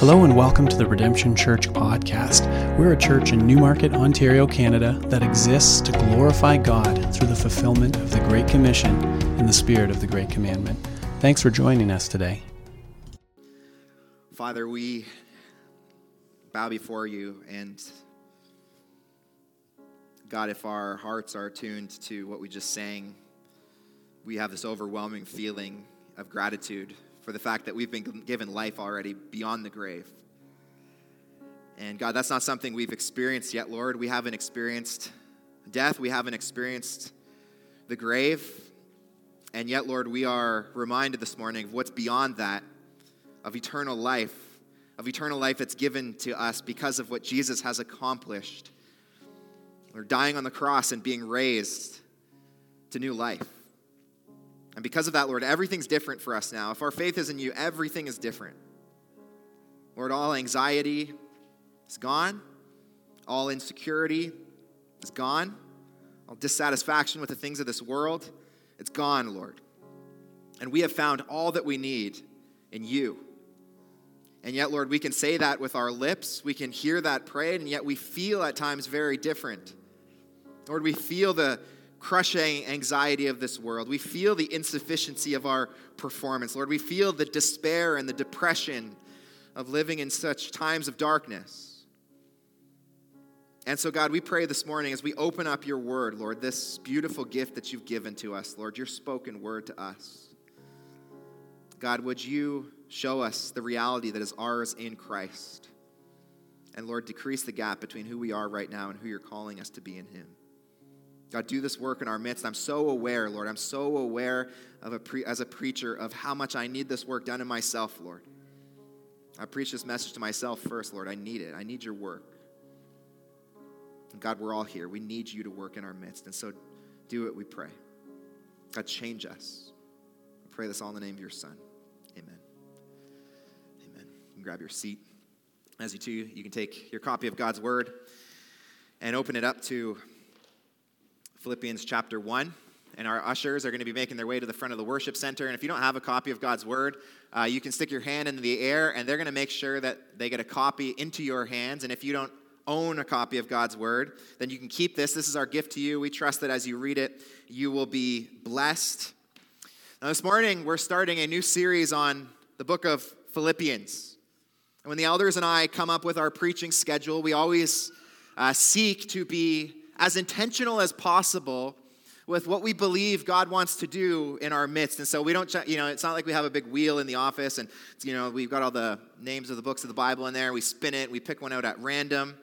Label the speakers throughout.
Speaker 1: Hello and welcome to the Redemption Church podcast. We're a church in Newmarket, Ontario, Canada that exists to glorify God through the fulfillment of the Great Commission in the spirit of the Great Commandment. Thanks for joining us today.
Speaker 2: Father, we bow before you and God, if our hearts are tuned to what we just sang, we have this overwhelming feeling of gratitude for the fact that we've been given life already beyond the grave. And God, that's not something we've experienced yet, Lord. We haven't experienced death, we haven't experienced the grave. And yet, Lord, we are reminded this morning of what's beyond that, of eternal life, of eternal life that's given to us because of what Jesus has accomplished. Or dying on the cross and being raised to new life. And because of that, Lord, everything's different for us now. If our faith is in you, everything is different. Lord, all anxiety is gone, all insecurity is gone, all dissatisfaction with the things of this world, it's gone, Lord. And we have found all that we need in you. And yet, Lord, we can say that with our lips, we can hear that prayed, and yet we feel at times very different. Lord, we feel the crushing anxiety of this world. We feel the insufficiency of our performance. Lord, we feel the despair and the depression of living in such times of darkness. And so, God, we pray this morning as we open up your word, Lord, this beautiful gift that you've given to us, Lord, your spoken word to us. God, would you show us the reality that is ours in Christ? And Lord, decrease the gap between who we are right now and who you're calling us to be in Him. God, do this work in our midst. I'm so aware, Lord. I'm so aware of a pre- as a preacher of how much I need this work done in myself, Lord. I preach this message to myself first, Lord. I need it. I need your work. And God, we're all here. We need you to work in our midst. And so do it, we pray. God, change us. I pray this all in the name of your Son. Amen. Amen. You can grab your seat. As you do, you can take your copy of God's Word and open it up to Philippians chapter 1. And our ushers are going to be making their way to the front of the worship center. And if you don't have a copy of God's Word, uh, you can stick your hand into the air, and they're going to make sure that they get a copy into your hands. And if you don't own a copy of God's Word, then you can keep this. This is our gift to you. We trust that as you read it, you will be blessed. Now, this morning, we're starting a new series on the book of Philippians. And when the elders and I come up with our preaching schedule, we always uh, seek to be as intentional as possible with what we believe God wants to do in our midst. And so we don't, you know, it's not like we have a big wheel in the office and, you know, we've got all the names of the books of the Bible in there. We spin it, we pick one out at random.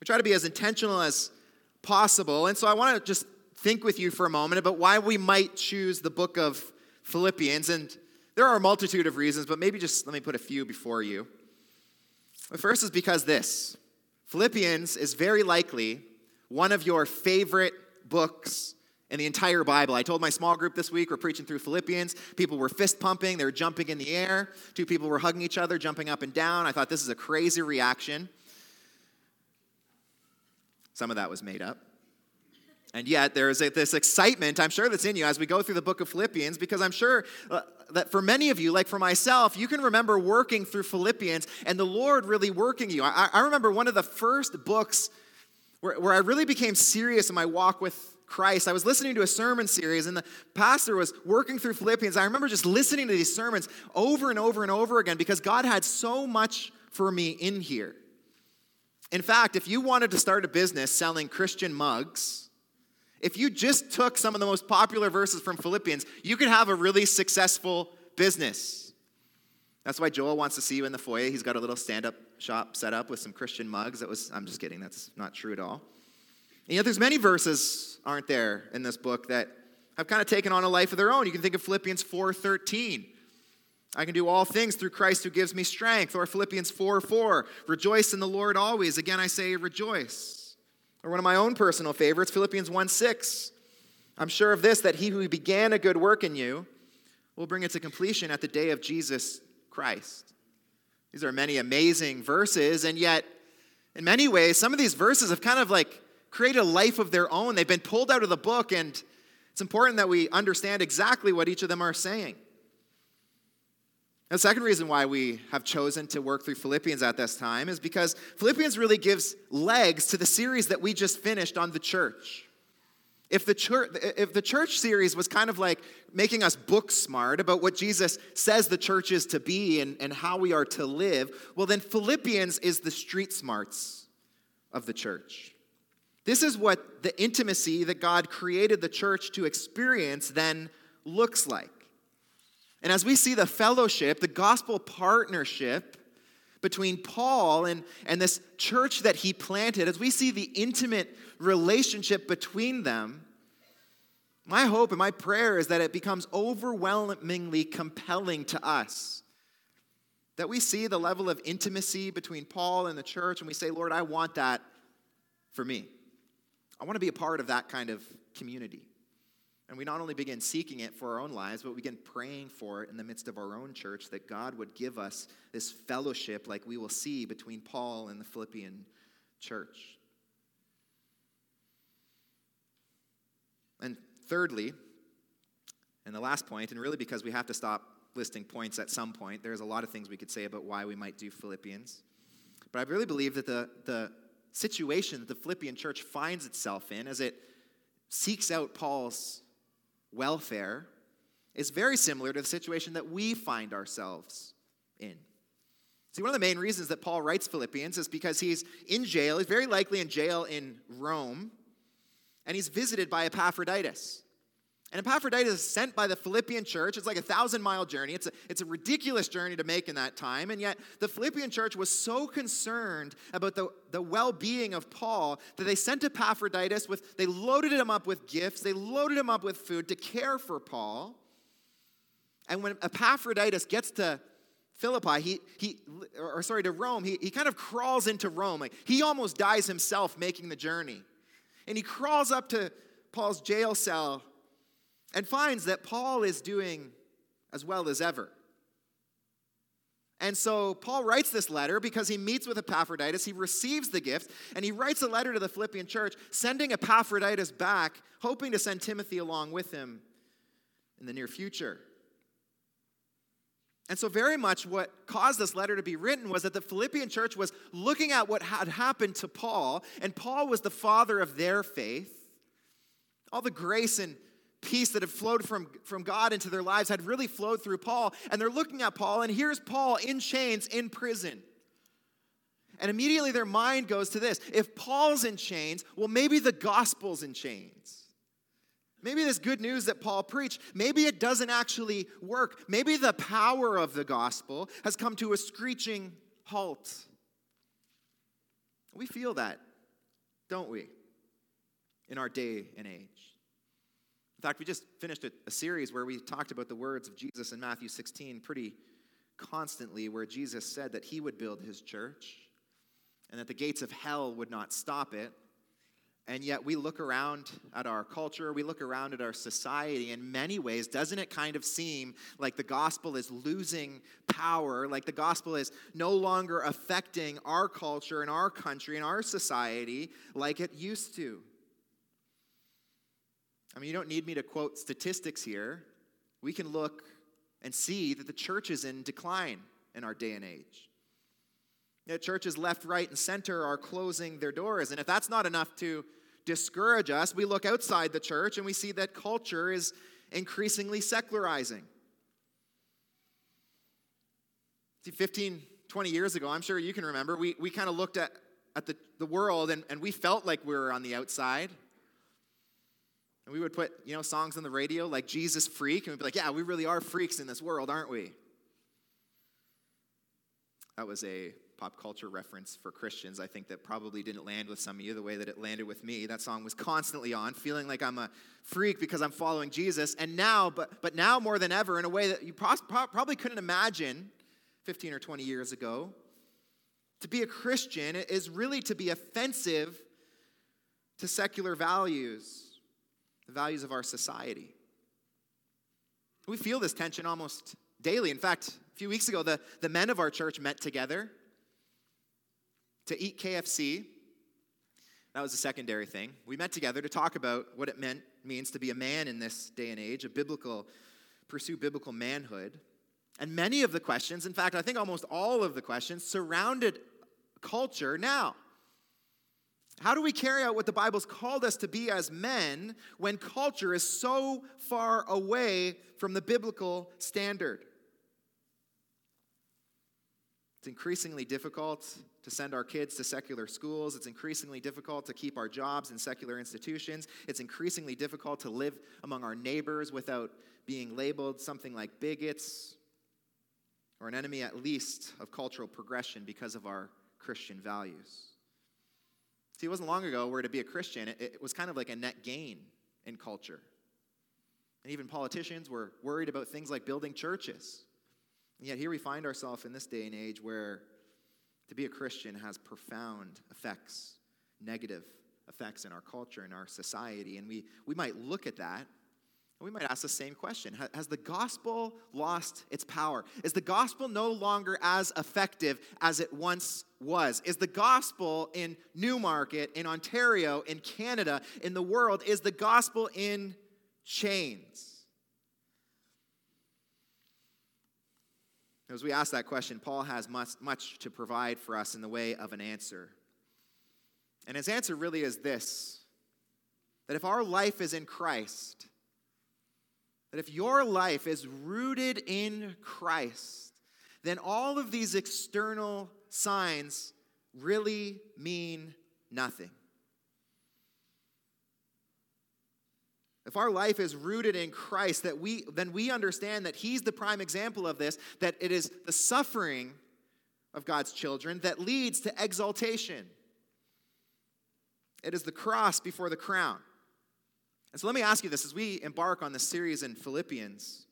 Speaker 2: We try to be as intentional as possible. And so I want to just think with you for a moment about why we might choose the book of Philippians. And there are a multitude of reasons, but maybe just let me put a few before you. The first is because this Philippians is very likely one of your favorite books in the entire Bible. I told my small group this week, we're preaching through Philippians. People were fist pumping, they were jumping in the air. Two people were hugging each other, jumping up and down. I thought this is a crazy reaction. Some of that was made up. And yet, there is this excitement, I'm sure, that's in you as we go through the book of Philippians, because I'm sure uh, that for many of you, like for myself, you can remember working through Philippians and the Lord really working you. I, I remember one of the first books where, where I really became serious in my walk with Christ. I was listening to a sermon series, and the pastor was working through Philippians. I remember just listening to these sermons over and over and over again because God had so much for me in here. In fact, if you wanted to start a business selling Christian mugs, if you just took some of the most popular verses from Philippians, you could have a really successful business. That's why Joel wants to see you in the foyer. He's got a little stand up shop set up with some Christian mugs. That was, I'm just kidding, that's not true at all. And yet, there's many verses, aren't there, in this book that have kind of taken on a life of their own. You can think of Philippians 4:13. I can do all things through Christ who gives me strength. Or Philippians 4 4, rejoice in the Lord always. Again, I say rejoice. Or one of my own personal favorites, Philippians 1 6. I'm sure of this, that he who began a good work in you will bring it to completion at the day of Jesus Christ. These are many amazing verses, and yet, in many ways, some of these verses have kind of like created a life of their own. They've been pulled out of the book, and it's important that we understand exactly what each of them are saying. The second reason why we have chosen to work through Philippians at this time is because Philippians really gives legs to the series that we just finished on the church. If the church, if the church series was kind of like making us book smart about what Jesus says the church is to be and, and how we are to live, well, then Philippians is the street smarts of the church. This is what the intimacy that God created the church to experience then looks like. And as we see the fellowship, the gospel partnership between Paul and, and this church that he planted, as we see the intimate relationship between them, my hope and my prayer is that it becomes overwhelmingly compelling to us. That we see the level of intimacy between Paul and the church, and we say, Lord, I want that for me. I want to be a part of that kind of community. And we not only begin seeking it for our own lives, but we begin praying for it in the midst of our own church that God would give us this fellowship like we will see between Paul and the Philippian church. And thirdly, and the last point, and really because we have to stop listing points at some point, there's a lot of things we could say about why we might do Philippians. But I really believe that the, the situation that the Philippian church finds itself in as it seeks out Paul's welfare is very similar to the situation that we find ourselves in. See, one of the main reasons that Paul writes Philippians is because he's in jail. He's very likely in jail in Rome, and he's visited by Epaphroditus. And Epaphroditus is sent by the Philippian church. It's like a thousand mile journey. It's a, it's a ridiculous journey to make in that time. And yet, the Philippian church was so concerned about the, the well being of Paul that they sent Epaphroditus with, they loaded him up with gifts, they loaded him up with food to care for Paul. And when Epaphroditus gets to Philippi, he, he or sorry, to Rome, he, he kind of crawls into Rome. Like he almost dies himself making the journey. And he crawls up to Paul's jail cell and finds that Paul is doing as well as ever. And so Paul writes this letter because he meets with Epaphroditus, he receives the gift, and he writes a letter to the Philippian church, sending Epaphroditus back, hoping to send Timothy along with him in the near future. And so, very much what caused this letter to be written was that the Philippian church was looking at what had happened to Paul, and Paul was the father of their faith. All the grace and peace that had flowed from, from God into their lives had really flowed through Paul. And they're looking at Paul, and here's Paul in chains in prison. And immediately their mind goes to this if Paul's in chains, well, maybe the gospel's in chains. Maybe this good news that Paul preached, maybe it doesn't actually work. Maybe the power of the gospel has come to a screeching halt. We feel that, don't we, in our day and age? In fact, we just finished a, a, series where we talked about the words of Jesus in Matthew 16 pretty constantly, where Jesus said that he would build his church and that the gates of hell would not stop it. And yet, we look around at our culture, we look around at our society. In many ways, doesn't it kind of seem like the gospel is losing power, like the gospel is no longer affecting our culture and our country and our society like it used to? I mean, you don't need me to quote statistics here. We can look and see that the church is in decline in our day and age. The churches left, right, and center are closing their doors. And if that's not enough to discourage us, we look outside the church and we see that culture is increasingly secularizing. See, 15, 20 years ago, I'm sure you can remember, we, we kind of looked at, at the, the world and, and we felt like we were on the outside. And we would put, you know, songs on the radio like Jesus Freak, and we'd be like, yeah, we really are freaks in this world, aren't we? That was a pop culture reference for Christians, I think that probably didn't land with some of you the way that it landed with me. That song was constantly on, feeling like I'm a freak because I'm following Jesus. And now, but, but now more than ever, in a way that you probably couldn't imagine 15 or 20 years ago, to be a Christian is really to be offensive to secular values the values of our society. We feel this tension almost daily. In fact, a few weeks ago, the, the men of our church met together to eat KFC. That was a secondary thing. We met together to talk about what it meant means to be a man in this day and age, a biblical pursue biblical manhood. And many of the questions, in fact, I think almost all of the questions, surrounded culture now. How do we carry out what the Bible's called us to be as men when culture is so far away from the biblical standard? It's increasingly difficult to send our kids to secular schools. It's increasingly difficult to keep our jobs in secular institutions. It's increasingly difficult to live among our neighbors without being labeled something like bigots or an enemy, at least, of cultural progression because of our Christian values. See, it wasn't long ago where to be a Christian, it, it was kind of like a net gain in culture. And even politicians were worried about things like building churches. And yet, here we find ourselves in this day and age where to be a Christian has profound effects, negative effects in our culture, in our society. And we, we might look at that and we might ask the same question Has the gospel lost its power? Is the gospel no longer as effective as it once was? Is the gospel in Newmarket, in Ontario, in Canada, in the world, is the gospel in chains? As we ask that question, Paul has much, much to provide for us in the way of an answer. And his answer really is this that if our life is in Christ, that if your life is rooted in Christ, then all of these external signs really mean nothing. If our life is rooted in Christ, that we, then we understand that He's the prime example of this, that it is the suffering of God's children that leads to exaltation. It is the cross before the crown. And so let me ask you this as we embark on this series in Philippians,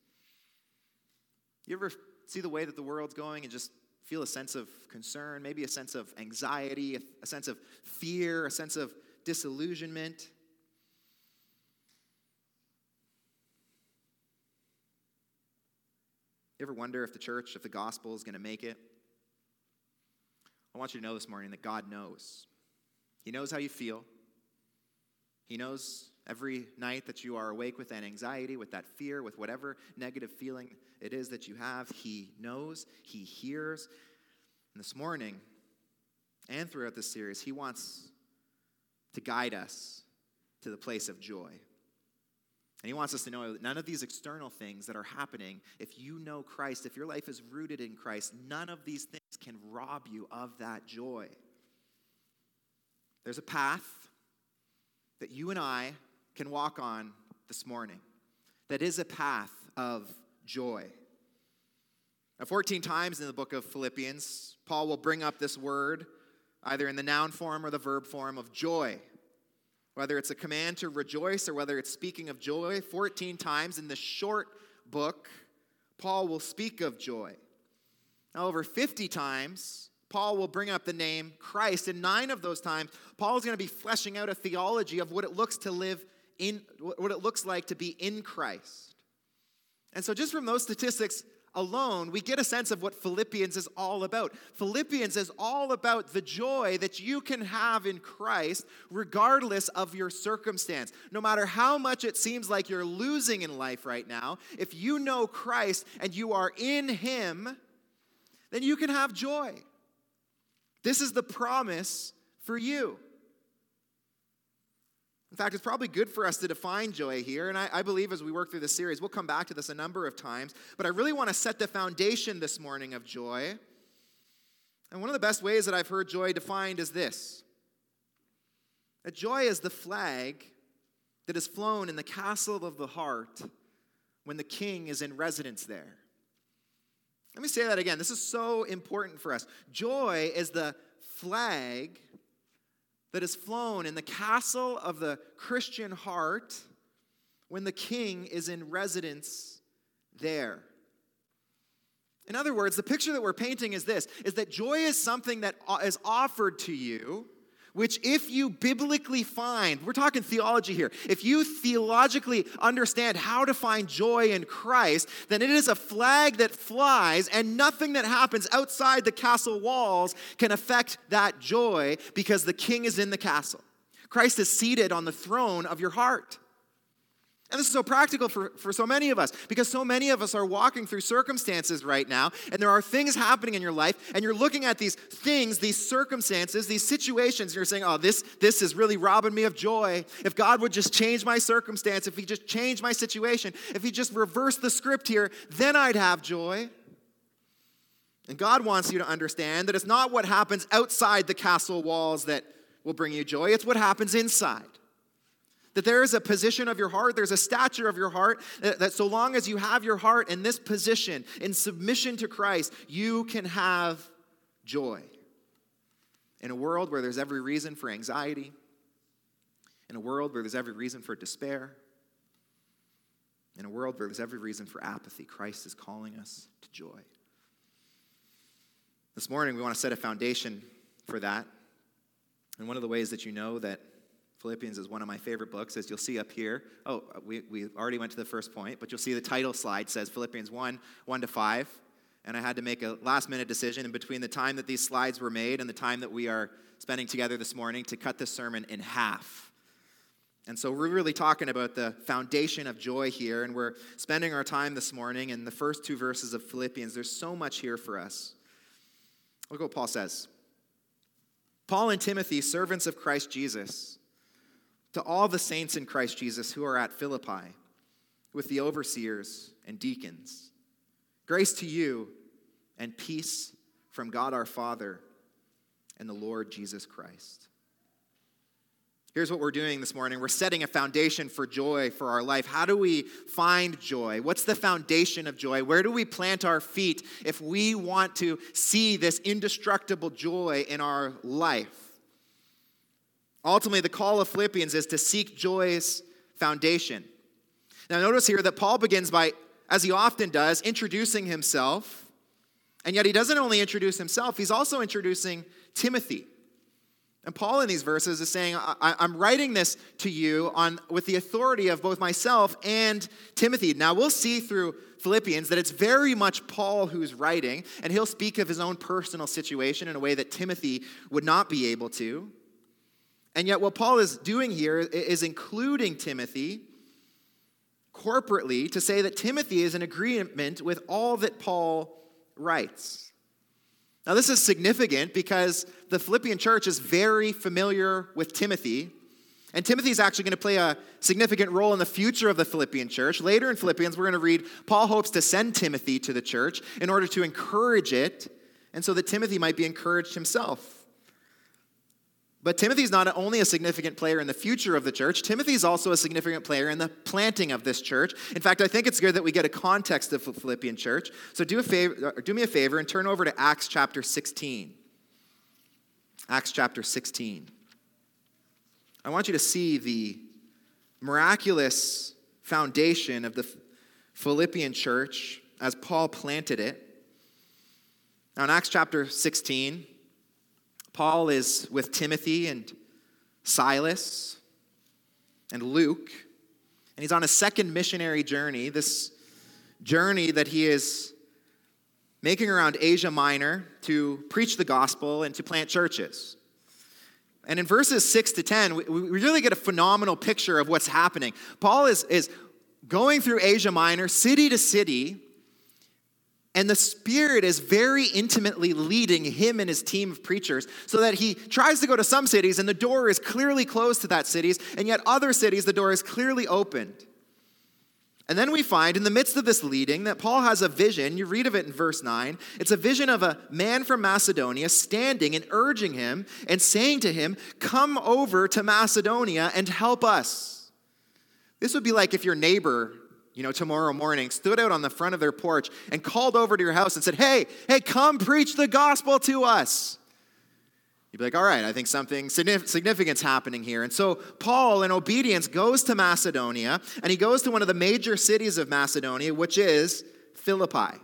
Speaker 2: you ever see the way that the world's going and just feel a sense of concern, maybe a sense of anxiety, a sense of fear, a sense of disillusionment? You ever wonder if the church, if the gospel is going to make it? I want you to know this morning that God knows. He knows how you feel. He knows every night that you are awake with that anxiety, with that fear, with whatever negative feeling it is that you have. He knows, He hears. And this morning, and throughout this series, He wants to guide us to the place of joy. And He wants us to know that none of these external things that are happening, if you know Christ, if your life is rooted in Christ, none of these things can rob you of that joy. There's a path that you and I can walk on this morning that is a path of joy. Now, 14 times in the book of Philippians, Paul will bring up this word, either in the noun form or the verb form, of joy. Whether it's a command to rejoice or whether it's speaking of joy, 14 times in the short book, Paul will speak of joy. Now, over 50 times, Paul will bring up the name Christ. And nine of those times, Paul is going to be fleshing out a theology of what it looks to live in what it looks like to be in Christ. And so just from those statistics alone, we get a sense of what Philippians is all about. Philippians is all about the joy that you can have in Christ regardless of your circumstance. No matter how much it seems like you're losing in life right now, if you know Christ and you are in him, then you can have joy. This is the promise for you. In fact, it's probably good for us to define joy here. And I, I, believe as we work through this series, we'll come back to this a number of times. But I really want to set the foundation this morning of joy. And one of the best ways that I've heard joy defined is this that joy is the flag that is flown in the castle of the heart when the king is in residence there. Let me say that again. This is so important for us. Joy is the flag that is flown in the castle of the Christian heart when the king is in residence there. In other words, the picture that we're painting is this is that joy is something that is offered to you which, if you biblically find, we're talking theology here, if you theologically understand how to find joy in Christ, then it is a flag that flies, and nothing that happens outside the castle walls can affect that joy because the king is in the castle. Christ is seated on the throne of your heart. And this is so practical for, for so many of us because so many of us are walking through circumstances right now, and there are things happening in your life, and you're looking at these things, these circumstances, these situations, and you're saying, Oh, this, this is really robbing me of joy. If God would just change my circumstance, if He just changed my situation, if He just reversed the script here, then I'd have joy. And God wants you to understand that it's not what happens outside the castle walls that will bring you joy, it's what happens inside. That there is a position of your heart, there's a stature of your heart, that, so long as you have your heart in this position, in submission to Christ, you can have joy. In a world where there's every reason for anxiety, in a world where there's every reason for despair, in a world where there's every reason for apathy, Christ is calling us to joy. This morning, we want to set a foundation for that. And one of the ways that you know that Philippians is one of my favorite books, as you'll see up here. Oh, we, we already went to the first point, but you'll see the title slide says Philippians 1 1 to 5. And I had to make a last minute decision in between the time that these slides were made and the time that we are spending together this morning to cut this sermon in half. And so we're really talking about the foundation of joy here, and we're spending our time this morning in the first two verses of Philippians. There's so much here for us. Look what Paul says Paul and Timothy, servants of Christ Jesus to all the saints in Christ Jesus who are at Philippi, with the overseers and deacons. Grace to you and peace from God our Father and the Lord Jesus Christ. Here's what we're doing this morning. We're setting a foundation for joy for our life. How do we find joy? What's the foundation of joy? Where do we plant our feet if we want to see this indestructible joy in our life? Ultimately, the call of Philippians is to seek joy's foundation. Now, notice here that Paul begins by, as he often does, introducing himself. And yet, he doesn't only introduce himself, he's also introducing Timothy. And Paul in these verses is saying, I, am writing this to you on, with the authority of both myself and Timothy. Now, we'll see through Philippians that it's very much Paul who's writing, and he'll speak of his own personal situation in a way that Timothy would not be able to. And yet, what Paul is doing here is including Timothy corporately to say that Timothy is in agreement with all that Paul writes. Now, this is significant because the Philippian church is very familiar with Timothy. And Timothy is actually going to play a significant role in the future of the Philippian church. Later in Philippians, we're going to read Paul hopes to send Timothy to the church in order to encourage it, and so that Timothy might be encouraged himself. But Timothy is not only a significant player in the future of the church, Timothy is also a significant player in the planting of this church. In fact, I think it's good that we get a context of the Philippian church. So do, a favor, uh, do me a favor and turn over to Acts chapter 16. Acts chapter 16. I want you to see the miraculous foundation of the Philippian church as Paul planted it. Now, in Acts chapter 16, Paul is with Timothy and Silas and Luke, and he's on a second missionary journey, this journey that he is making around Asia Minor to preach the gospel and to plant churches. And in verses 6 to 10, we, really get a phenomenal picture of what's happening. Paul is, is going through Asia Minor, city to city, and the Spirit is very intimately leading him and his team of preachers so that he tries to go to some cities and the door is clearly closed to that cities, and yet other cities the door is clearly opened. And then we find in the midst of this leading that Paul has a vision. You read of it in verse 9. It's a vision of a man from Macedonia standing and urging him and saying to him, Come over to Macedonia and help us. This would be like if your neighbor you know, tomorrow morning, stood out on the front of their porch and called over to your house and said, Hey, hey, come preach the gospel to us. You'd be like, All right, I think something significant's happening here. And so Paul, in obedience, goes to Macedonia and he goes to one of the major cities of Macedonia, which is Philippi.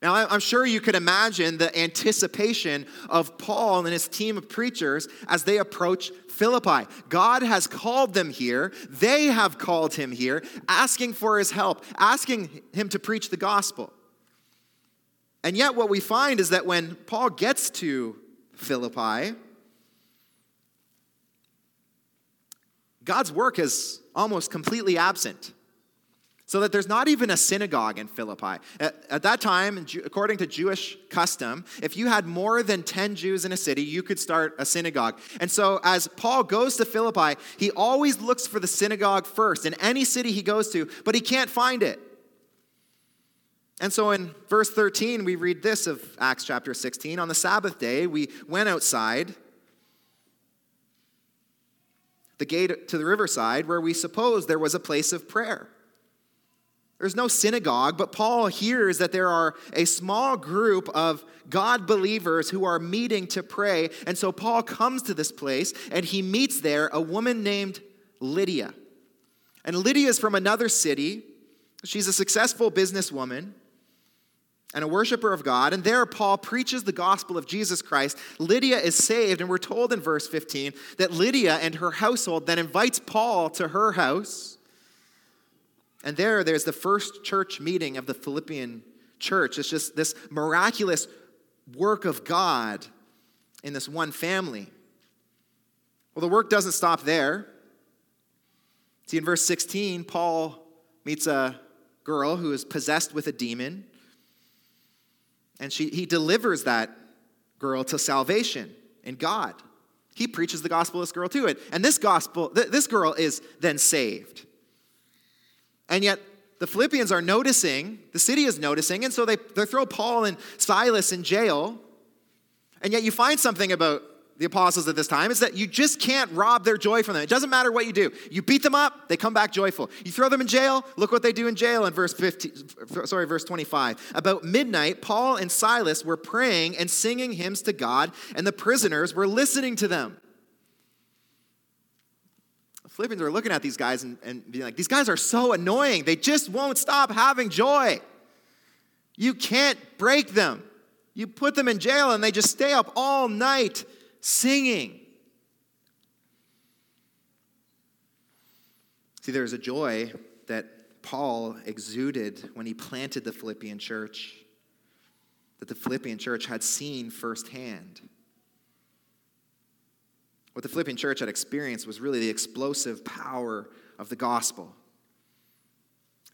Speaker 2: Now, I'm sure you could imagine the anticipation of Paul and his team of preachers as they approach Philippi. God has called them here. They have called him here, asking for his help, asking him to preach the gospel. And yet, what we find is that when Paul gets to Philippi, God's work is almost completely absent So that there's not even a synagogue in Philippi. At, at, that time, according to Jewish custom, if you had more than 10 Jews in a city, you could start a synagogue. And so as Paul goes to Philippi, he always looks for the synagogue first in any city he goes to, but he can't find it. And so in verse 13, we read this of Acts chapter 16. On the Sabbath day, we went outside the gate to the riverside where we supposed there was a place of prayer. There's no synagogue, but Paul hears that there are a small group of God believers who are meeting to pray. And so Paul comes to this place and he meets there a woman named Lydia. And Lydia is from another city. She's a successful businesswoman and a worshiper of God. And there, Paul preaches the gospel of Jesus Christ. Lydia is saved, and we're told in verse 15 that Lydia and her household then invites Paul to her house. And there, there's the first church meeting of the Philippian church. It's just this miraculous work of God in this one family. Well, the work doesn't stop there. See, in verse 16, Paul meets a girl who is possessed with a demon, and she, he delivers that girl to salvation in God. He preaches the gospel to this girl too. And this gospel, this girl is then saved. And yet, the Philippians are noticing, the city is noticing, and so they, they throw Paul and Silas in jail. And yet, you find something about the apostles at this time is that you just can't rob their joy from them. It doesn't matter what you do. You beat them up, they come back joyful. You throw them in jail, look what they do in jail in verse 15, sorry, verse 25. About midnight, Paul and Silas were praying and singing hymns to God, and the prisoners were listening to them. Philippians are looking at these guys and, and being like, these guys are so annoying. They just won't stop having joy. You can't break them. You put them in jail and they just stay up all night singing. See, there's a joy that Paul exuded when he planted the Philippian church, that the Philippian church had seen firsthand. What the Philippian church had experienced was really the explosive power of the gospel.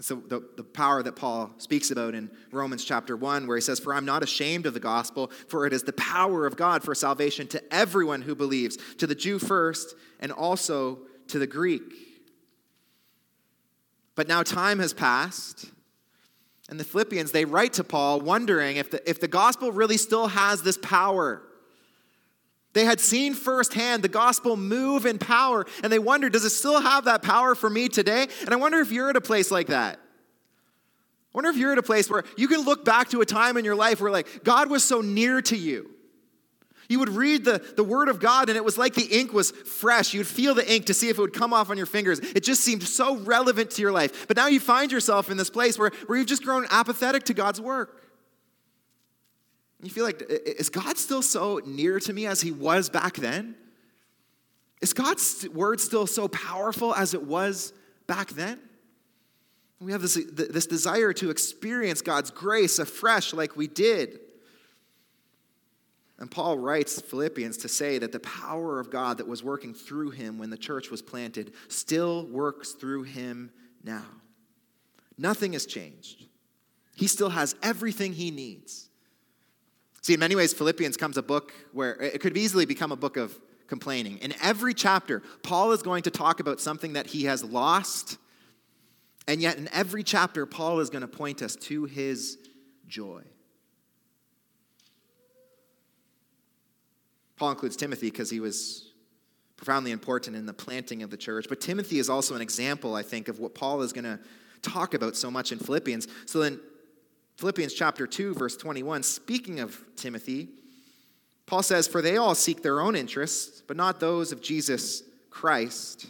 Speaker 2: So, the, the power that Paul speaks about in Romans chapter 1, where he says, For I'm not ashamed of the gospel, for it is the power of God for salvation to everyone who believes, to the Jew first, and also to the Greek. But now time has passed, and the Philippians, they write to Paul wondering if the, if the gospel really still has this power. They had seen firsthand the gospel move in power, and they wondered, does it still have that power for me today? And I wonder if you're at a place like that. I wonder if you're at a place where you can look back to a time in your life where, like, God was so near to you. You would read the, the Word of God, and it was like the ink was fresh. You'd feel the ink to see if it would come off on your fingers. It just seemed so relevant to your life. But now you find yourself in this place where, where you've just grown apathetic to God's work. You feel like, is God still so near to me as he was back then? Is God's word still so powerful as it was back then? We have this, this desire to experience God's grace afresh like we did. And Paul writes Philippians to say that the power of God that was working through him when the church was planted still works through him now. Nothing has changed. He still has everything he needs. See, in many ways, Philippians comes a book where it could easily become a book of complaining. In every chapter, Paul is going to talk about something that he has lost. And yet, in every chapter, Paul is going to point us to his joy. Paul includes Timothy because he was profoundly important in the planting of the church. But Timothy is also an example, I think, of what Paul is going to talk about so much in Philippians. So then, Philippians chapter 2, verse 21, speaking of Timothy, Paul says, For they all seek their own interests, but not those of Jesus Christ.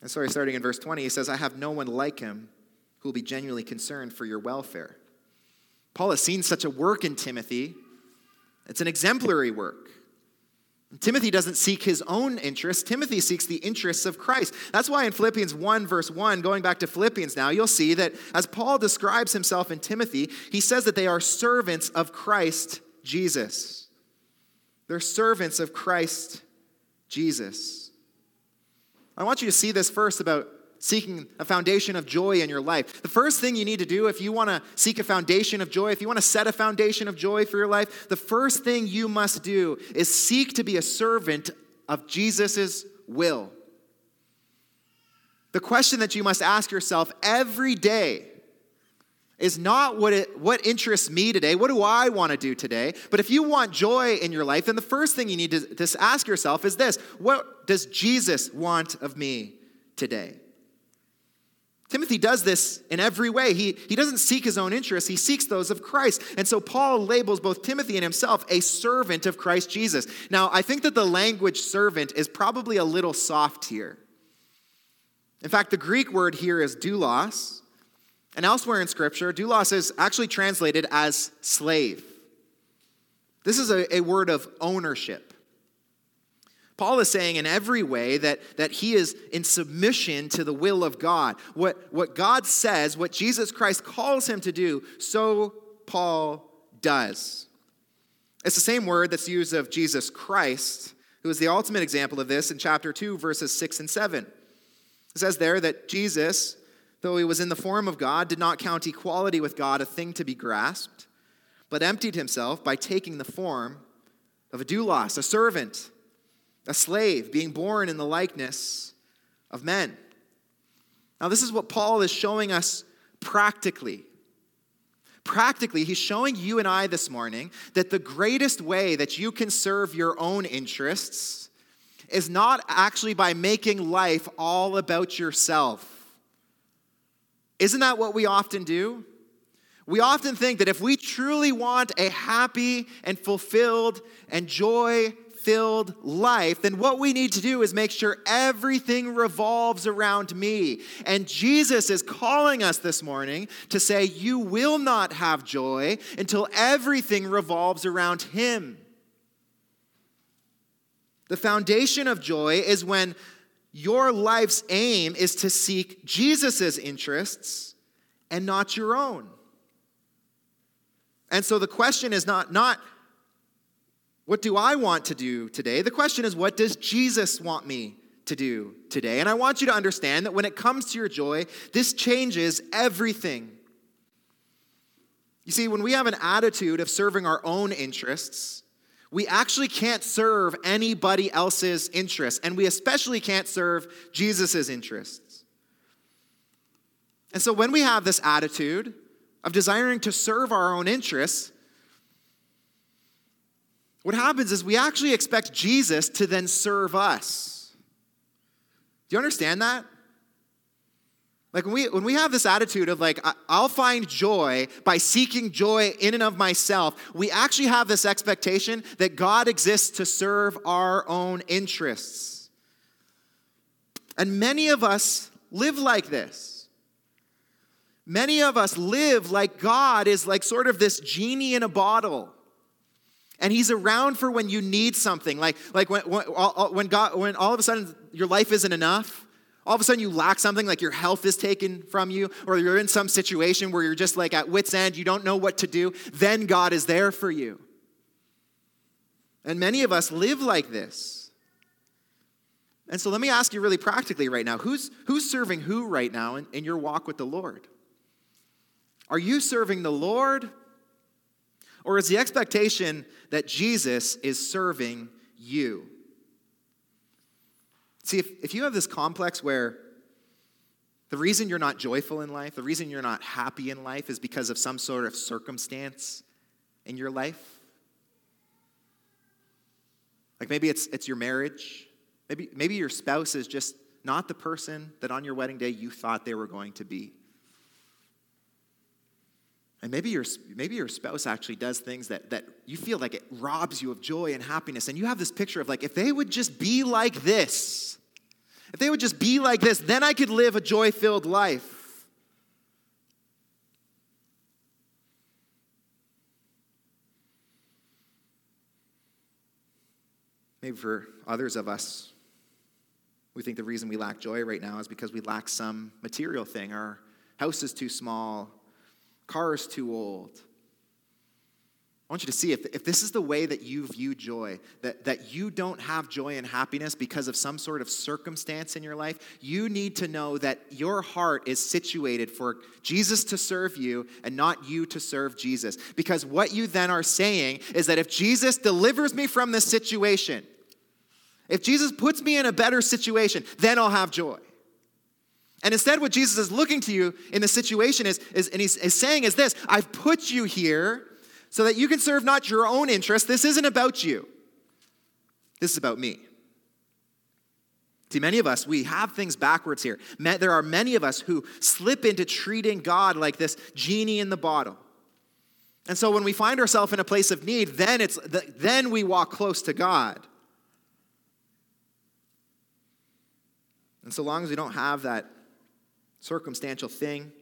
Speaker 2: And sorry, starting in verse 20, he says, I have no one like him who will be genuinely concerned for your welfare. Paul has seen such a work in Timothy. It's an exemplary work. Timothy doesn't seek his own interests. Timothy seeks the interests of Christ. That's why in Philippians 1, verse 1, going back to Philippians now, you'll see that as Paul describes himself in Timothy, he says that they are servants of Christ Jesus. They're servants of Christ Jesus. I want you to see this first about seeking a foundation of joy in your life. The first thing you need to do if you want to seek a foundation of joy, if you want to set a foundation of joy for your life, the first thing you must do is seek to be a servant of Jesus' will. The question that you must ask yourself every day is not what, it, what interests me today, what do I want to do today? But if you want joy in your life, then the first thing you need to, to ask yourself is this What does Jesus want of me today? Timothy does this in every way. He, he doesn't seek his own interests, he seeks those of Christ. And so Paul labels both Timothy and himself a servant of Christ Jesus. Now, I think that the language servant is probably a little soft here. In fact, the Greek word here is doulos, and elsewhere in Scripture, doulos is actually translated as slave. This is a, a word of ownership. Paul is saying in every way that, that he is in submission to the will of God. What, what God says, what Jesus Christ calls him to do, so Paul does. It's the same word that's used of Jesus Christ, who is the ultimate example of this in chapter 2, verses 6 and 7. It says there that Jesus, though he was in the form of God, did not count equality with God a thing to be grasped, but emptied himself by taking the form of a doulos, a servant a slave, being born in the likeness of men. Now, this is what Paul is showing us practically. Practically, he's showing you and I this morning that the greatest way that you can serve your own interests is not actually by making life all about yourself. Isn't that what we often do? We often think that if we truly want a happy and fulfilled and joy filled life, then what we need to do is make sure everything revolves around me. And Jesus is calling us this morning to say, You will not have joy until everything revolves around Him. The foundation of joy is when your life's aim is to seek Jesus' interests and not your own. And so the question is not, not what do I want to do today? The question is, what does Jesus want me to do today? And I want you to understand that when it comes to your joy, this changes everything. You see, when we have an attitude of serving our own interests, we actually can't serve anybody else's interests, and we especially can't serve Jesus' interests. And so when we have this attitude of desiring to serve our own interests, what happens is we actually expect Jesus to then serve us. Do you understand that? Like when we when we have this attitude of like I'll find joy by seeking joy in and of myself, we actually have this expectation that God exists to serve our own interests. And many of us live like this. Many of us live like God is like sort of this genie in a bottle and he's around for when you need something. Like like when, when, when god when all of a sudden your life isn't enough all of a sudden you lack something like your health is taken from you or you're in some situation where you're just like at wits end you don't know what to do then god is there for you. And many of us live like this. And so let me ask you really practically right now who's who's serving who right now in, in your walk with the lord? Are you serving the lord? Or is the expectation that Jesus is serving you? See, if, if you have this complex where the reason you're not joyful in life, the reason you're not happy in life is because of some sort of circumstance in your life, like maybe it's, it's your marriage, maybe, maybe your spouse is just not the person that on your wedding day you thought they were going to be. And maybe your, maybe your spouse actually does things that, that you feel like it robs you of joy and happiness. And you have this picture of like, if they would just be like this, if they would just be like this, then I could live a joy filled life. Maybe for others of us, we think the reason we lack joy right now is because we lack some material thing. Our house is too small, car is too old. I want you to see if, if this is the way that you view joy, that, that you don't have joy and happiness because of some sort of circumstance in your life, you need to know that your heart is situated for Jesus to serve you and not you to serve Jesus. Because what you then are saying is that if Jesus delivers me from this situation, if Jesus puts me in a better situation, then I'll have joy. And instead, what Jesus is looking to you in the situation is, is and he's, is saying is this I've put you here so that you can serve not your own interest. This isn't about you, this is about me. See, many of us, we have things backwards here. There are many of us who slip into treating God like this genie in the bottle. And so when we find ourselves in a place of need, then, it's, then we walk close to God. And so long as we don't have that circumstantial thing,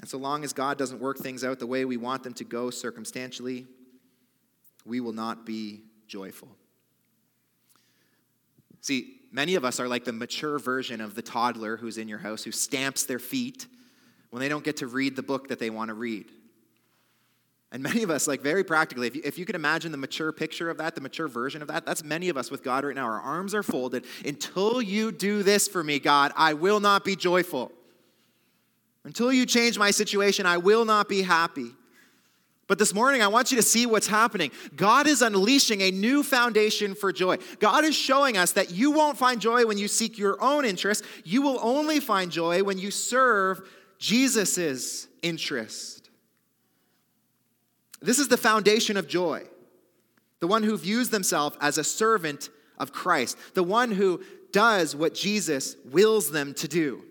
Speaker 2: and so long as God doesn't work things out the way we want them to go circumstantially, we will not be joyful. See, many of us are like the mature version of the toddler who's in your house who stamps their feet when they don't get to read the book that they want to read. And many of us, like very practically, if you, if you can imagine the mature picture of that, the mature version of that, that's many of us with God right now. Our arms are folded. Until you do this for me, God, I will not be joyful. Until you change my situation, I will not be happy. But this morning, I want you to see what's happening. God is unleashing a new foundation for joy. God is showing us that you won't find joy when you seek your own interests. You will only find joy when you serve Jesus' interest. This is the foundation of joy. The one who views themselves as a servant of Christ, the one who does what Jesus wills them to do.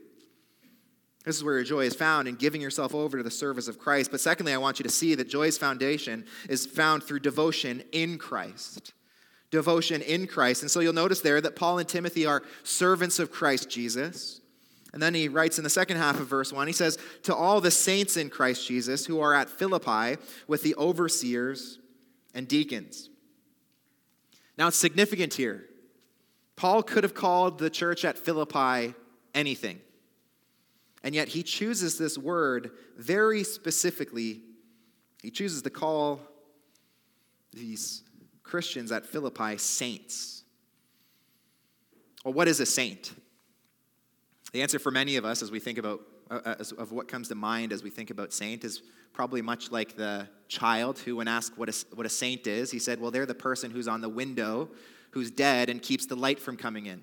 Speaker 2: This is where your joy is found in giving yourself over to the service of Christ. But secondly, I want you to see that joy's foundation is found through devotion in Christ. Devotion in Christ. And so you'll notice there that Paul and Timothy are servants of Christ Jesus. And then he writes in the second half of verse 1, he says, To all the saints in Christ Jesus who are at Philippi with the overseers and deacons. Now it's significant here. Paul could have called the church at Philippi anything. And yet he chooses this word very specifically. He chooses to call these Christians at Philippi saints. Well, what is a saint? The answer for many of us as we think about uh, uh of what comes to mind as we think about saint is probably much like the child who when asked what a, what a saint is, he said, well, they're the person who's on the window, who's dead and keeps the light from coming in.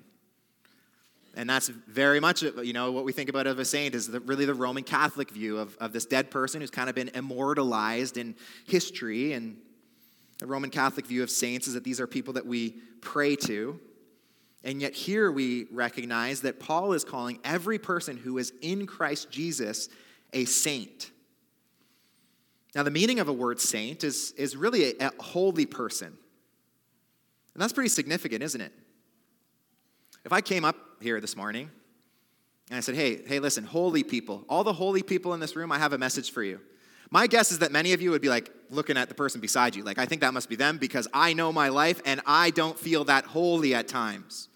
Speaker 2: And that's very much, you know, what we think about of a saint is the, really the Roman Catholic view of, of this dead person who's kind of been immortalized in history. And the Roman Catholic view of saints is that these are people that we pray to. And yet, here we recognize that Paul is calling every person who is in Christ Jesus a saint. Now, the meaning of a word saint is, is really a, a holy person. And that's pretty significant, isn't it? If I came up here this morning and I said, hey, hey, listen, holy people, all the holy people in this room, I have a message for you. My guess is that many of you would be like looking at the person beside you, like, I think that must be them because I know my life and I don't feel that holy at times.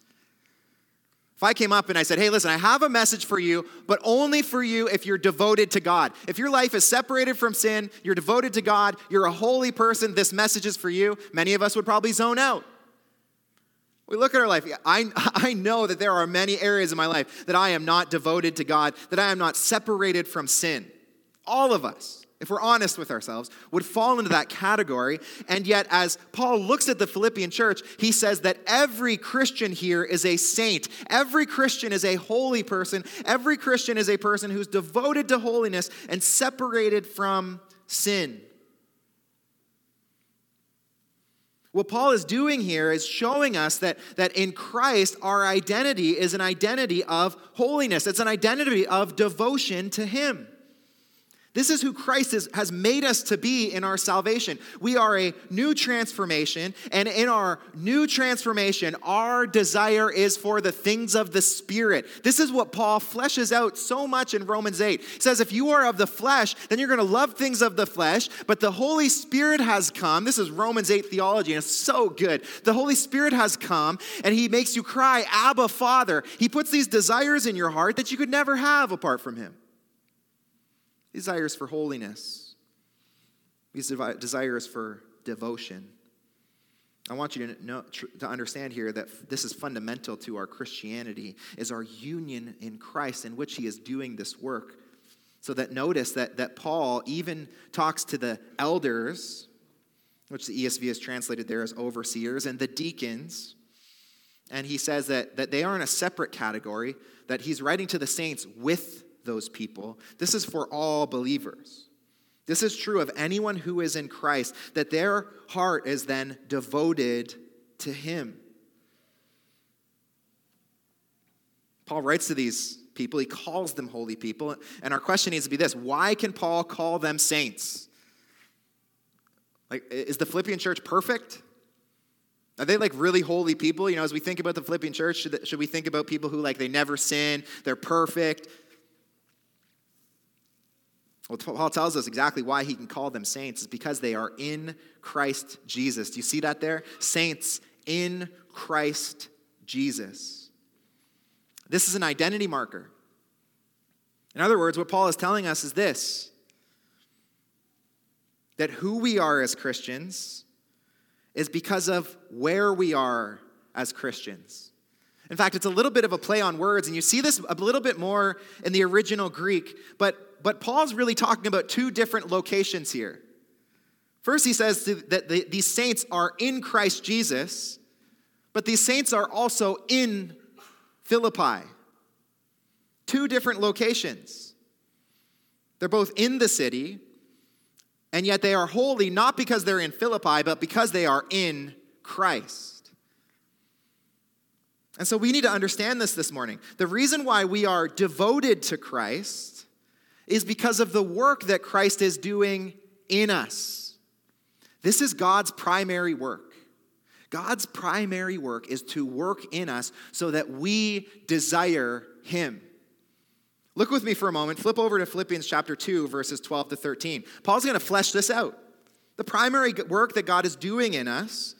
Speaker 2: If I came up and I said, hey, listen, I have a message for you, but only for you if you're devoted to God. If your life is separated from sin, you're devoted to God, you're a holy person, this message is for you, many of us would probably zone out. We look at our life. I, I know that there are many areas in my life that I am not devoted to God, that I am not separated from sin. All of us, if we're honest with ourselves, would fall into that category. And yet, as Paul looks at the Philippian church, he says that every Christian here is a saint. Every Christian is a holy person. Every Christian is a person who's devoted to holiness and separated from sin. What Paul is doing here is showing us that, that in Christ, our identity is an identity of holiness. It's an identity of devotion to Him. This is who Christ is, has made us to be in our salvation. We are a new transformation, and in our new transformation, our desire is for the things of the Spirit. This is what Paul fleshes out so much in Romans 8. He says, If you are of the flesh, then you're going to love things of the flesh, but the Holy Spirit has come. This is Romans 8 theology, and it's so good. The Holy Spirit has come, and He makes you cry, Abba, Father. He puts these desires in your heart that you could never have apart from Him desires for holiness. These desires for devotion. I want you to know to understand here that this is fundamental to our Christianity is our union in Christ in which he is doing this work. So that notice that, that Paul even talks to the elders, which the ESV is translated there as overseers, and the deacons. And he says that, that they are in a separate category, that he's writing to the saints with those people. This is for all believers. This is true of anyone who is in Christ, that their heart is then devoted to Him. Paul writes to these people, he calls them holy people. And our question needs to be this why can Paul call them saints? Like, is the Philippian church perfect? Are they like really holy people? You know, as we think about the Philippian church, should, we think about people who like they never sin, they're perfect, well, Paul tells us exactly why he can call them saints is because they are in Christ Jesus. Do you see that there? Saints in Christ Jesus. This is an identity marker. In other words, what Paul is telling us is this that who we are as Christians is because of where we are as Christians. In fact, it's a little bit of a play on words, and you see this a little bit more in the original Greek, but but Paul's really talking about two different locations here. First, he says that the, these saints are in Christ Jesus, but these saints are also in Philippi. Two different locations. They're both in the city, and yet they are holy not because they're in Philippi, but because they are in Christ. And so we need to understand this this morning. The reason why we are devoted to Christ is because of the work that Christ is doing in us. This is God's primary work. God's primary work is to work in us so that we desire Him. Look with me for a moment. Flip over to Philippians chapter 2, verses 12 to 13. Paul's going to flesh this out. The primary work that God is doing in us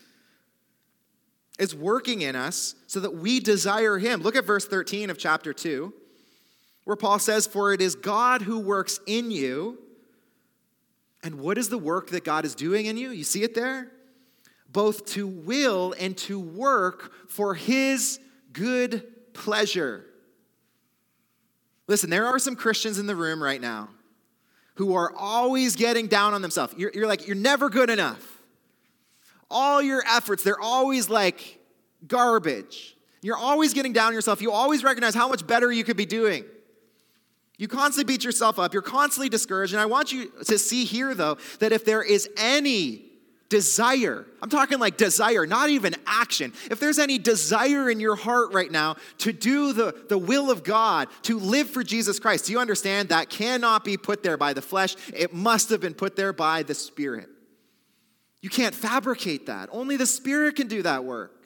Speaker 2: is working in us so that we desire Him. Look at verse 13 of chapter 2 where Paul says, For it is God who works in you. And what is the work that God is doing in you? You see it there? Both to will and to work for his good pleasure. Listen, there are some Christians in the room right now who are always getting down on themselves. You're, you're like, you're never good enough. All your efforts, they're always like garbage. You're always getting down on yourself. You always recognize how much better you could be doing. You constantly beat yourself up. You're constantly discouraged. And I want you to see here, though, that if there is any desire, I'm talking like desire, not even action. If there's any desire in your heart right now to do the, the will of God, to live for Jesus Christ, do you understand that cannot be put there by the flesh? It must have been put there by the Spirit. You can't fabricate that. Only the Spirit can do that work.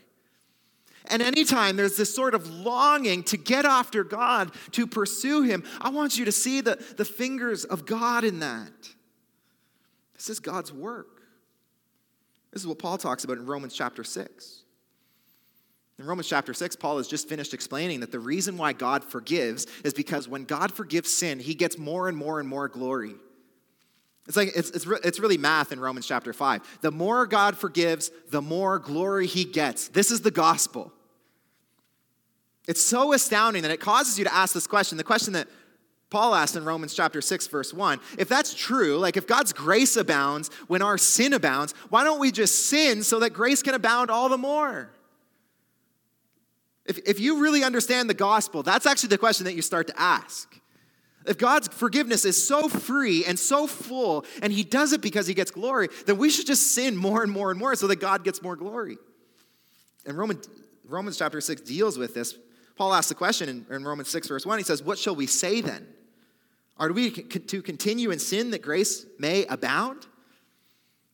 Speaker 2: And anytime there's this sort of longing to get after God, to pursue Him, I want you to see the, the fingers of God in that. This is God's work. This is what Paul talks about in Romans chapter 6. In Romans chapter 6, Paul has just finished explaining that the reason why God forgives is because when God forgives sin, he gets more and more and more glory. It's like it's, it's, it's really math in Romans chapter 5. The more God forgives, the more glory he gets. This is the gospel. It's so astounding that it causes you to ask this question the question that Paul asked in Romans chapter 6, verse 1. If that's true, like if God's grace abounds when our sin abounds, why don't we just sin so that grace can abound all the more? If, if you really understand the gospel, that's actually the question that you start to ask. If God's forgiveness is so free and so full, and He does it because He gets glory, then we should just sin more and more and more so that God gets more glory. And Romans, Romans chapter 6 deals with this. Paul asks the question in, in Romans 6, verse 1. He says, What shall we say then? Are we to continue in sin that grace may abound?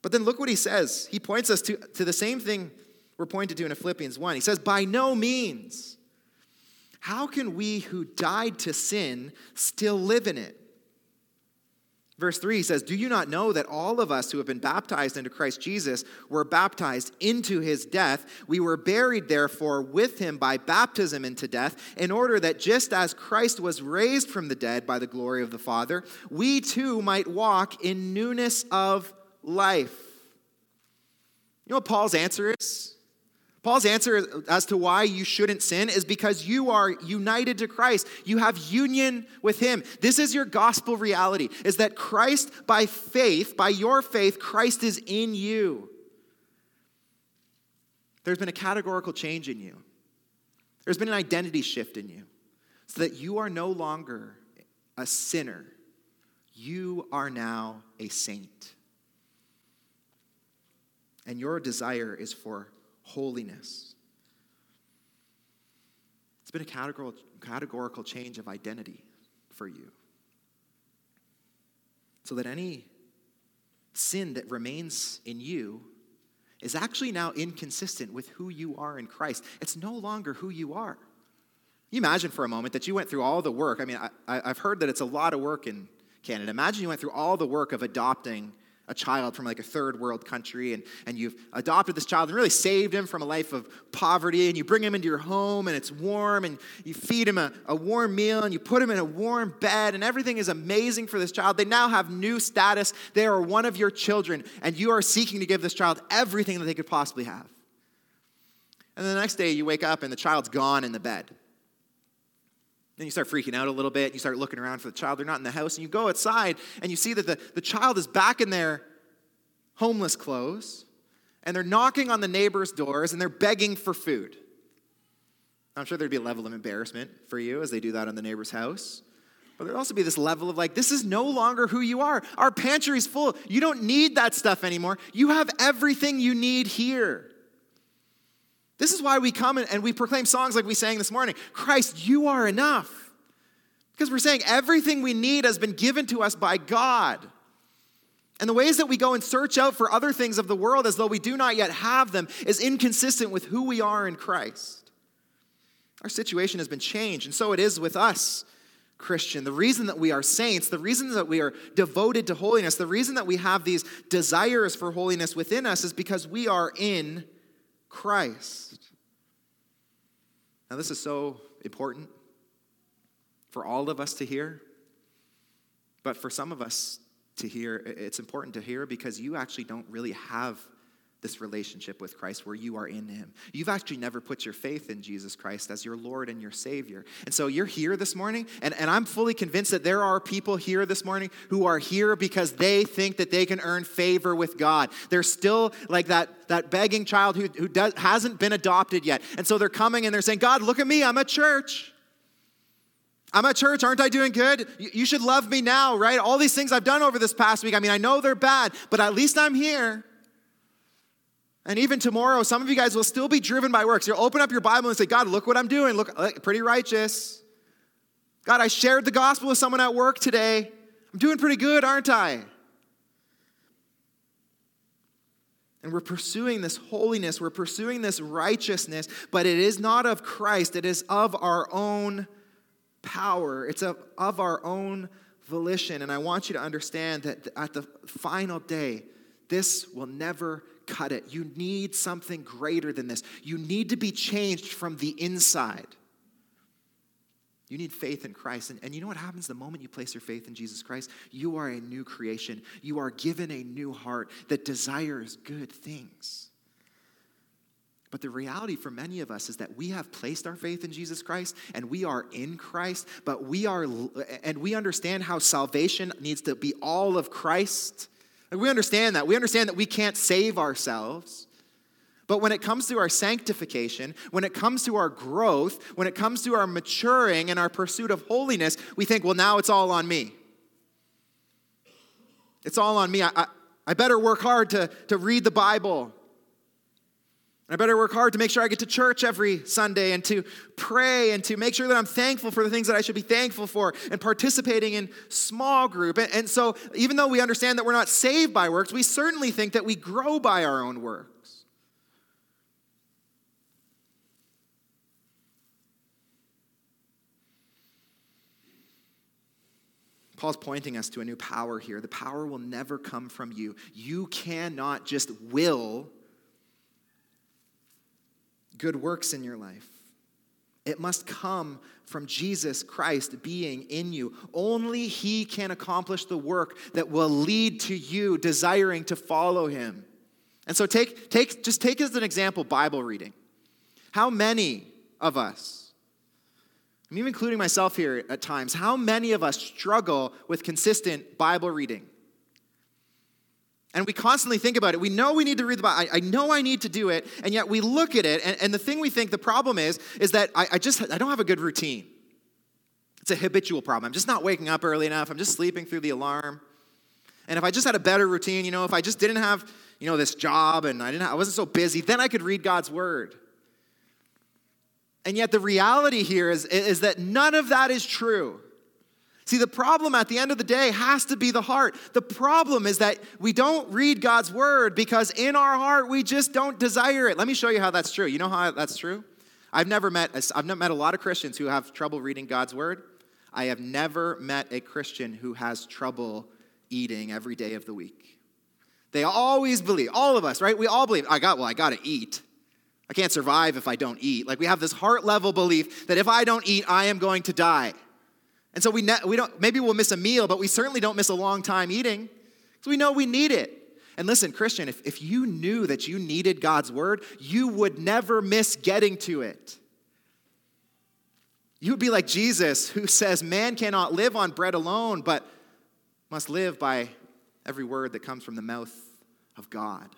Speaker 2: But then look what he says. He points us to, to the same thing we're pointed to in Philippians 1. He says, By no means. How can we who died to sin still live in it? Verse 3 says, Do you not know that all of us who have been baptized into Christ Jesus were baptized into his death? We were buried, therefore, with him by baptism into death, in order that just as Christ was raised from the dead by the glory of the Father, we too might walk in newness of life. You know what Paul's answer is? Paul's answer as to why you shouldn't sin is because you are united to Christ. You have union with him. This is your gospel reality is that Christ by faith, by your faith, Christ is in you. There's been a categorical change in you. There's been an identity shift in you so that you are no longer a sinner. You are now a saint. And your desire is for holiness. It's been a categorical, change of identity for you. So that any sin that remains in you is actually now inconsistent with who you are in Christ. It's no longer who you are. You imagine for a moment that you went through all the work. I mean, I, have heard that it's a lot of work in Canada. Imagine you went through all the work of adopting a child from like a third world country and, and you've adopted this child and really saved him from a life of poverty and you bring him into your home and it's warm and you feed him a, a warm meal and you put him in a warm bed and everything is amazing for this child. They now have new status. They are one of your children and you are seeking to give this child everything that they could possibly have. And the next day you wake up and the child's gone in the bed. Then you start freaking out a little bit. You start looking around for the child. They're not in the house. And you go outside and you see that the, the child is back in their homeless clothes. And they're knocking on the neighbors' doors and they're begging for food. I'm sure there'd be a level of embarrassment for you as they do that in the neighbor's house. But there'd also be this level of like, this is no longer who you are. Our pantry's full. You don't need that stuff anymore. You have everything you need here. This is why we come and we proclaim songs like we sang this morning Christ, you are enough. Because we're saying everything we need has been given to us by God. And the ways that we go and search out for other things of the world as though we do not yet have them is inconsistent with who we are in Christ. Our situation has been changed, and so it is with us, Christian. The reason that we are saints, the reason that we are devoted to holiness, the reason that we have these desires for holiness within us is because we are in Christ. Now, this is so important for all of us to hear, but for some of us to hear, it's important to hear because you actually don't really have this relationship with Christ where you are in Him. You've actually never put your faith in Jesus Christ as your Lord and your Savior. And so you're here this morning, and, and I'm fully convinced that there are people here this morning who are here because they think that they can earn favor with God. They're still like that, that begging child who, who does, hasn't been adopted yet. And so they're coming and they're saying, God, look at me, I'm at church. I'm at church, aren't I doing good? You should love me now, right? All these things I've done over this past week. I mean, I know they're bad, but at least I'm here. And even tomorrow, some of you guys will still be driven by works. You'll open up your Bible and say, God, look what I'm doing. Look, pretty righteous. God, I shared the gospel with someone at work today. I'm doing pretty good, aren't I? And we're pursuing this holiness, we're pursuing this righteousness, but it is not of Christ, it is of our own power, it's of, of our own volition. And I want you to understand that at the final day, this will never cut it. You need something greater than this. You need to be changed from the inside. You need faith in Christ. And, and you know what happens the moment you place your faith in Jesus Christ? You are a new creation. You are given a new heart that desires good things. But the reality for many of us is that we have placed our faith in Jesus Christ and we are in Christ, but we are, and we understand how salvation needs to be all of Christ. We understand that. We understand that we can't save ourselves. But when it comes to our sanctification, when it comes to our growth, when it comes to our maturing and our pursuit of holiness, we think, well, now it's all on me. It's all on me. I, I, I better work hard to, to read the Bible. I better work hard to make sure I get to church every Sunday and to pray and to make sure that I'm thankful for the things that I should be thankful for and participating in small group. And, so, even though we understand that we're not saved by works, we certainly think that we grow by our own works. Paul's pointing us to a new power here. The power will never come from you. You cannot just will good works in your life. It must come from Jesus Christ being in you. Only He can accomplish the work that will lead to you desiring to follow Him. And so take, take, just take as an example Bible reading. How many of us, I'm even including myself here at times, how many of us struggle with consistent Bible reading? And we constantly think about it. We know we need to read the Bible. I, I know I need to do it. And yet we look at it. And, and the thing we think the problem is, is that I, I just, I don't have a good routine. It's a habitual problem. I'm just not waking up early enough. I'm just sleeping through the alarm. And if I just had a better routine, you know, if I just didn't have, you know, this job and I didn't, I wasn't so busy, then I could read God's word. And yet the reality here is, is that none of that is true. See, the problem at the end of the day has to be the heart. The problem is that we don't read God's word because in our heart we just don't desire it. Let me show you how that's true. You know how that's true? I've never met I've met a lot of Christians who have trouble reading God's word. I have never met a Christian who has trouble eating every day of the week. They always believe, all of us, right? We all believe, I got well, I got to eat. I can't survive if I don't eat. Like we have this heart level belief that if I don't eat, I am going to die. And so we, ne- we don't, maybe we'll miss a meal, but we certainly don't miss a long time eating because we know we need it. And listen, Christian, if, if you knew that you needed God's word, you would never miss getting to it. You would be like Jesus, who says, Man cannot live on bread alone, but must live by every word that comes from the mouth of God.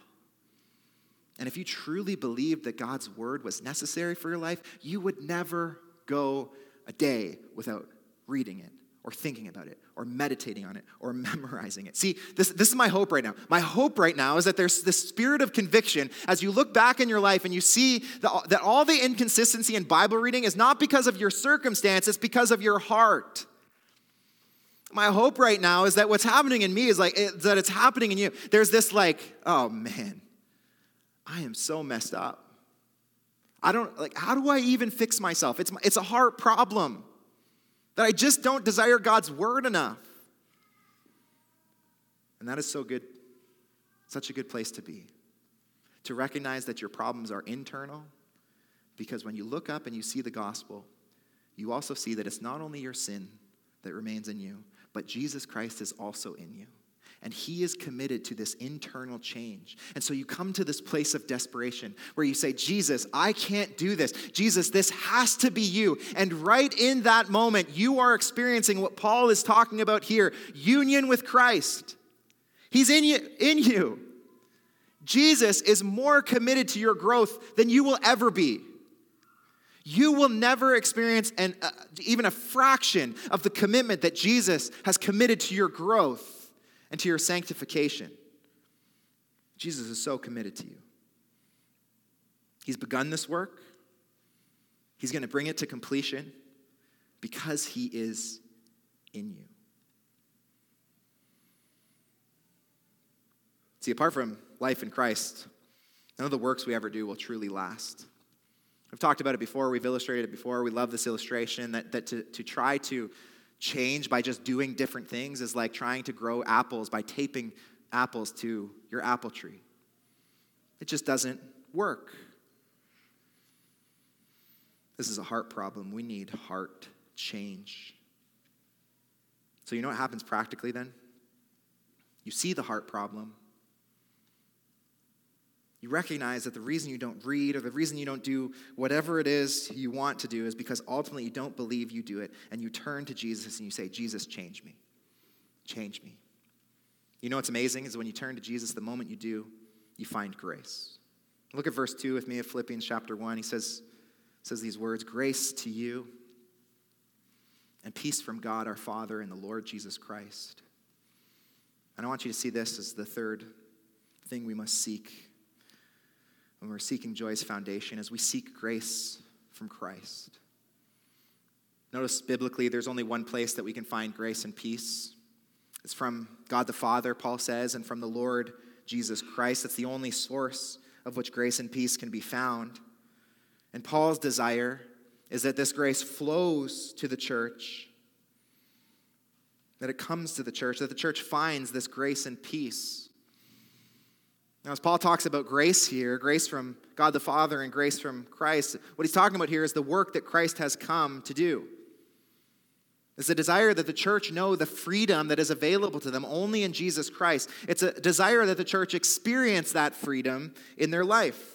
Speaker 2: And if you truly believed that God's word was necessary for your life, you would never go a day without reading it or thinking about it or meditating on it or memorizing it. See, this, this is my hope right now. My hope right now is that there's this spirit of conviction as you look back in your life and you see that, that all the inconsistency in Bible reading is not because of your circumstance, it's because of your heart. My hope right now is that what's happening in me is like it, that it's happening in you. There's this like, oh man, I am so messed up. I don't like how do I even fix myself? It's it's a heart problem. That I just don't desire God's word enough. And that is so good, such a good place to be. To recognize that your problems are internal, because when you look up and you see the gospel, you also see that it's not only your sin that remains in you, but Jesus Christ is also in you and he is committed to this internal change. And so you come to this place of desperation where you say, Jesus, I can't do this. Jesus, this has to be you. And right in that moment, you are experiencing what Paul is talking about here union with Christ. He's in you. In you. Jesus is more committed to your growth than you will ever be. You will never experience an, uh, even a fraction of the commitment that Jesus has committed to your growth and to your sanctification. Jesus is so committed to you. He's begun this work, He's going to bring it to completion because He is in you. See, apart from life in Christ, none of the works we ever do will truly last. We've talked about it before, we've illustrated it before. We love this illustration that, that to, to try to change by just doing different things is like trying to grow apples by taping apples to your apple tree. It just doesn't work. This is a heart problem. We need heart change. So, you know what happens practically then? You see the heart problem, you recognize that the reason you don't read or the reason you don't do whatever it is you want to do is because ultimately you don't believe you do it. And you turn to Jesus and you say, Jesus, change me. Change me. You know what's amazing is when you turn to Jesus, the moment you do, you find grace. Look at verse 2 with me of Philippians chapter 1. He says, says these words Grace to you and peace from God our Father and the Lord Jesus Christ. And I want you to see this as the third thing we must seek when we're seeking joy's foundation as we seek grace from Christ. Notice biblically, there's only one place that we can find grace and peace. It's from God the Father, Paul says, and from the Lord Jesus Christ. That's the only source of which grace and peace can be found. And Paul's desire is that this grace flows to the church, that it comes to the church, that the church finds this grace and peace. Now, as Paul talks about grace here, grace from God the Father and grace from Christ, what he's talking about here is the work that Christ has come to do. It's a desire that the church know the freedom that is available to them only in Jesus Christ. It's a desire that the church experience that freedom in their life.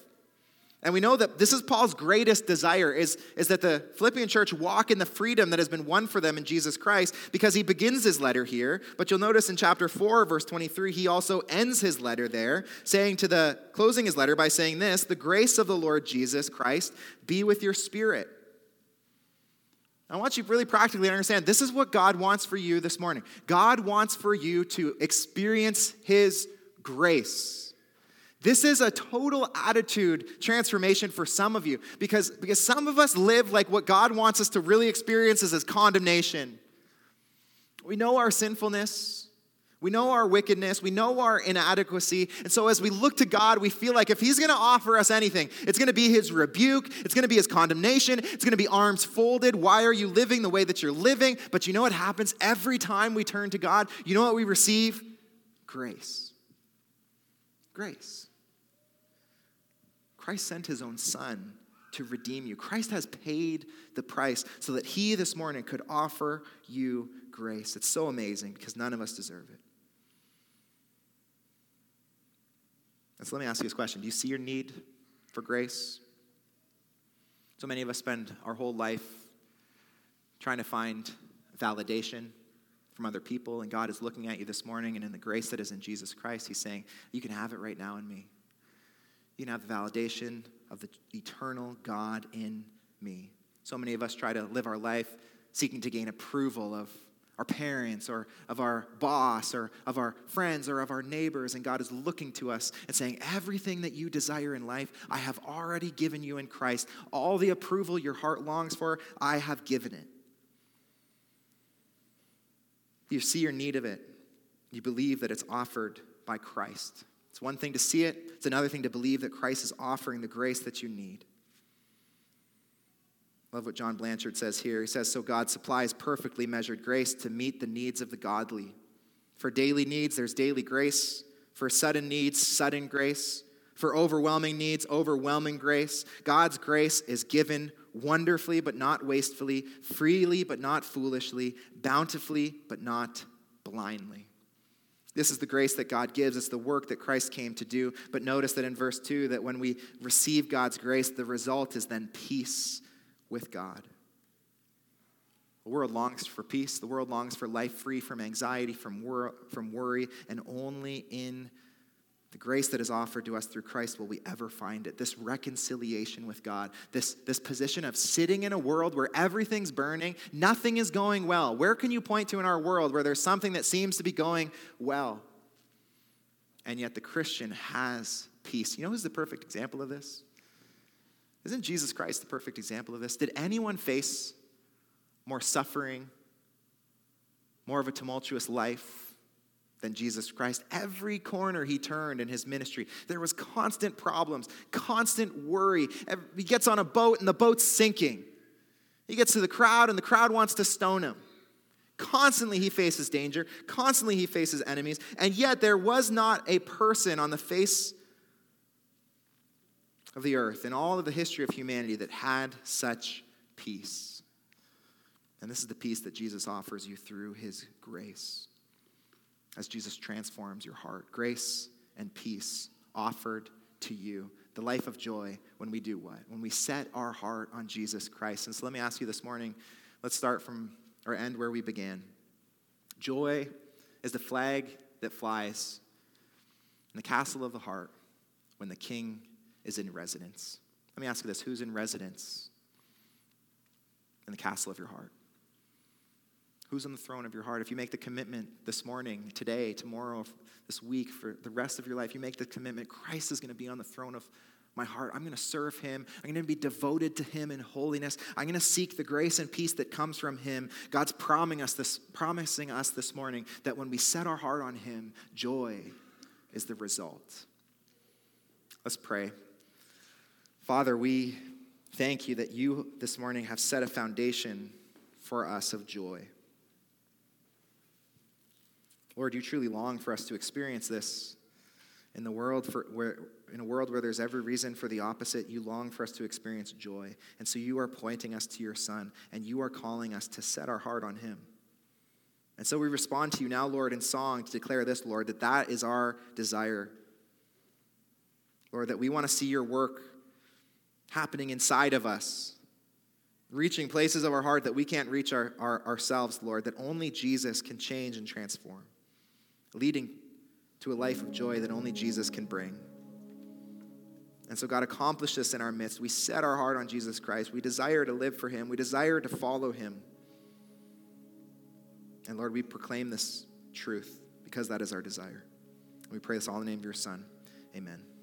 Speaker 2: And we know that this is Paul's greatest desire is, is that the Philippian church walk in the freedom that has been won for them in Jesus Christ because he begins his letter here. But you'll notice in chapter 4, verse 23, he also ends his letter there, saying to the closing his letter by saying this the grace of the Lord Jesus Christ be with your spirit. I want you really practically to understand this is what God wants for you this morning. God wants for you to experience his grace. This is a total attitude transformation for some of you because, because some of us live like what God wants us to really experience is as condemnation. We know our sinfulness, we know our wickedness, we know our inadequacy. And so as we look to God, we feel like if He's gonna offer us anything, it's gonna be His rebuke, it's gonna be His condemnation, it's gonna be arms folded. Why are you living the way that you're living? But you know what happens every time we turn to God? You know what we receive? Grace. Grace. Christ sent his own son to redeem you. Christ has paid the price so that he this morning could offer you grace. It's so amazing because none of us deserve it. And so let me ask you this question Do you see your need for grace? So many of us spend our whole life trying to find validation from other people, and God is looking at you this morning, and in the grace that is in Jesus Christ, He's saying, You can have it right now in me. You can have the validation of the eternal God in me. So many of us try to live our life seeking to gain approval of our parents or of our boss or of our friends or of our neighbors. And God is looking to us and saying, Everything that you desire in life, I have already given you in Christ. All the approval your heart longs for, I have given it. You see your need of it, you believe that it's offered by Christ. It's one thing to see it, it's another thing to believe that Christ is offering the grace that you need. Love what John Blanchard says here. He says, So God supplies perfectly measured grace to meet the needs of the godly. For daily needs, there's daily grace. For sudden needs, sudden grace. For overwhelming needs, overwhelming grace. God's grace is given wonderfully, but not wastefully, freely, but not foolishly, bountifully, but not blindly. This is the grace that God gives. It's the work that Christ came to do. But notice that in verse 2 that when we receive God's grace, the result is then peace with God. The world longs for peace. The world longs for life free from anxiety, from, wor- from worry, and only in the grace that is offered to us through Christ will we ever find it. This reconciliation with God, this, this position of sitting in a world where everything's burning, nothing is going well. Where can you point to in our world where there's something that seems to be going well? And yet the Christian has peace. You know who's the perfect example of this? Isn't Jesus Christ the perfect example of this? Did anyone face more suffering, more of a tumultuous life? Than Jesus Christ. Every corner he turned in his ministry, there was constant problems, constant worry. He gets on a boat and the boat's sinking. He gets to the crowd and the crowd wants to stone him. Constantly he faces danger, constantly he faces enemies, and yet there was not a person on the face of the earth in all of the history of humanity that had such peace. And this is the peace that Jesus offers you through his grace as Jesus transforms your heart. Grace and peace offered to you. The life of joy when we do what? When we set our heart on Jesus Christ. And so let me ask you this morning let's start from or end where we began. Joy is the flag that flies in the castle of the heart when the king is in residence. Let me ask you this who's in residence in the castle of your heart? Who's on the throne of your heart? If you make the commitment this morning, today, tomorrow, this week, for the rest of your life, you make the commitment Christ is going to be on the throne of my heart. I'm going to serve him. I'm going to be devoted to him in holiness. I'm going to seek the grace and peace that comes from him. God's promising us this, promising us this morning that when we set our heart on him, joy is the result. Let's pray. Father, we thank you that you this morning have set a foundation for us of joy. Lord, you truly long for us to experience this In the world for where in a world where there's every reason for the opposite, you long for us to experience joy. And so you are pointing us to your Son, and you are calling us to set our heart on Him. And so we respond to you now, Lord, in song to declare this, Lord, that that is our desire. Lord, that we want to see your work happening inside of us, reaching places of our heart that we can't reach our, our, ourselves, Lord, that only Jesus can change and transform, leading to a life of joy that only Jesus can bring. And so, God, accomplish this in our midst. We set our heart on Jesus Christ. We desire to live for Him, we desire to follow Him. And Lord, we proclaim this truth because that is our desire. We pray this all in the name of your Son. Amen.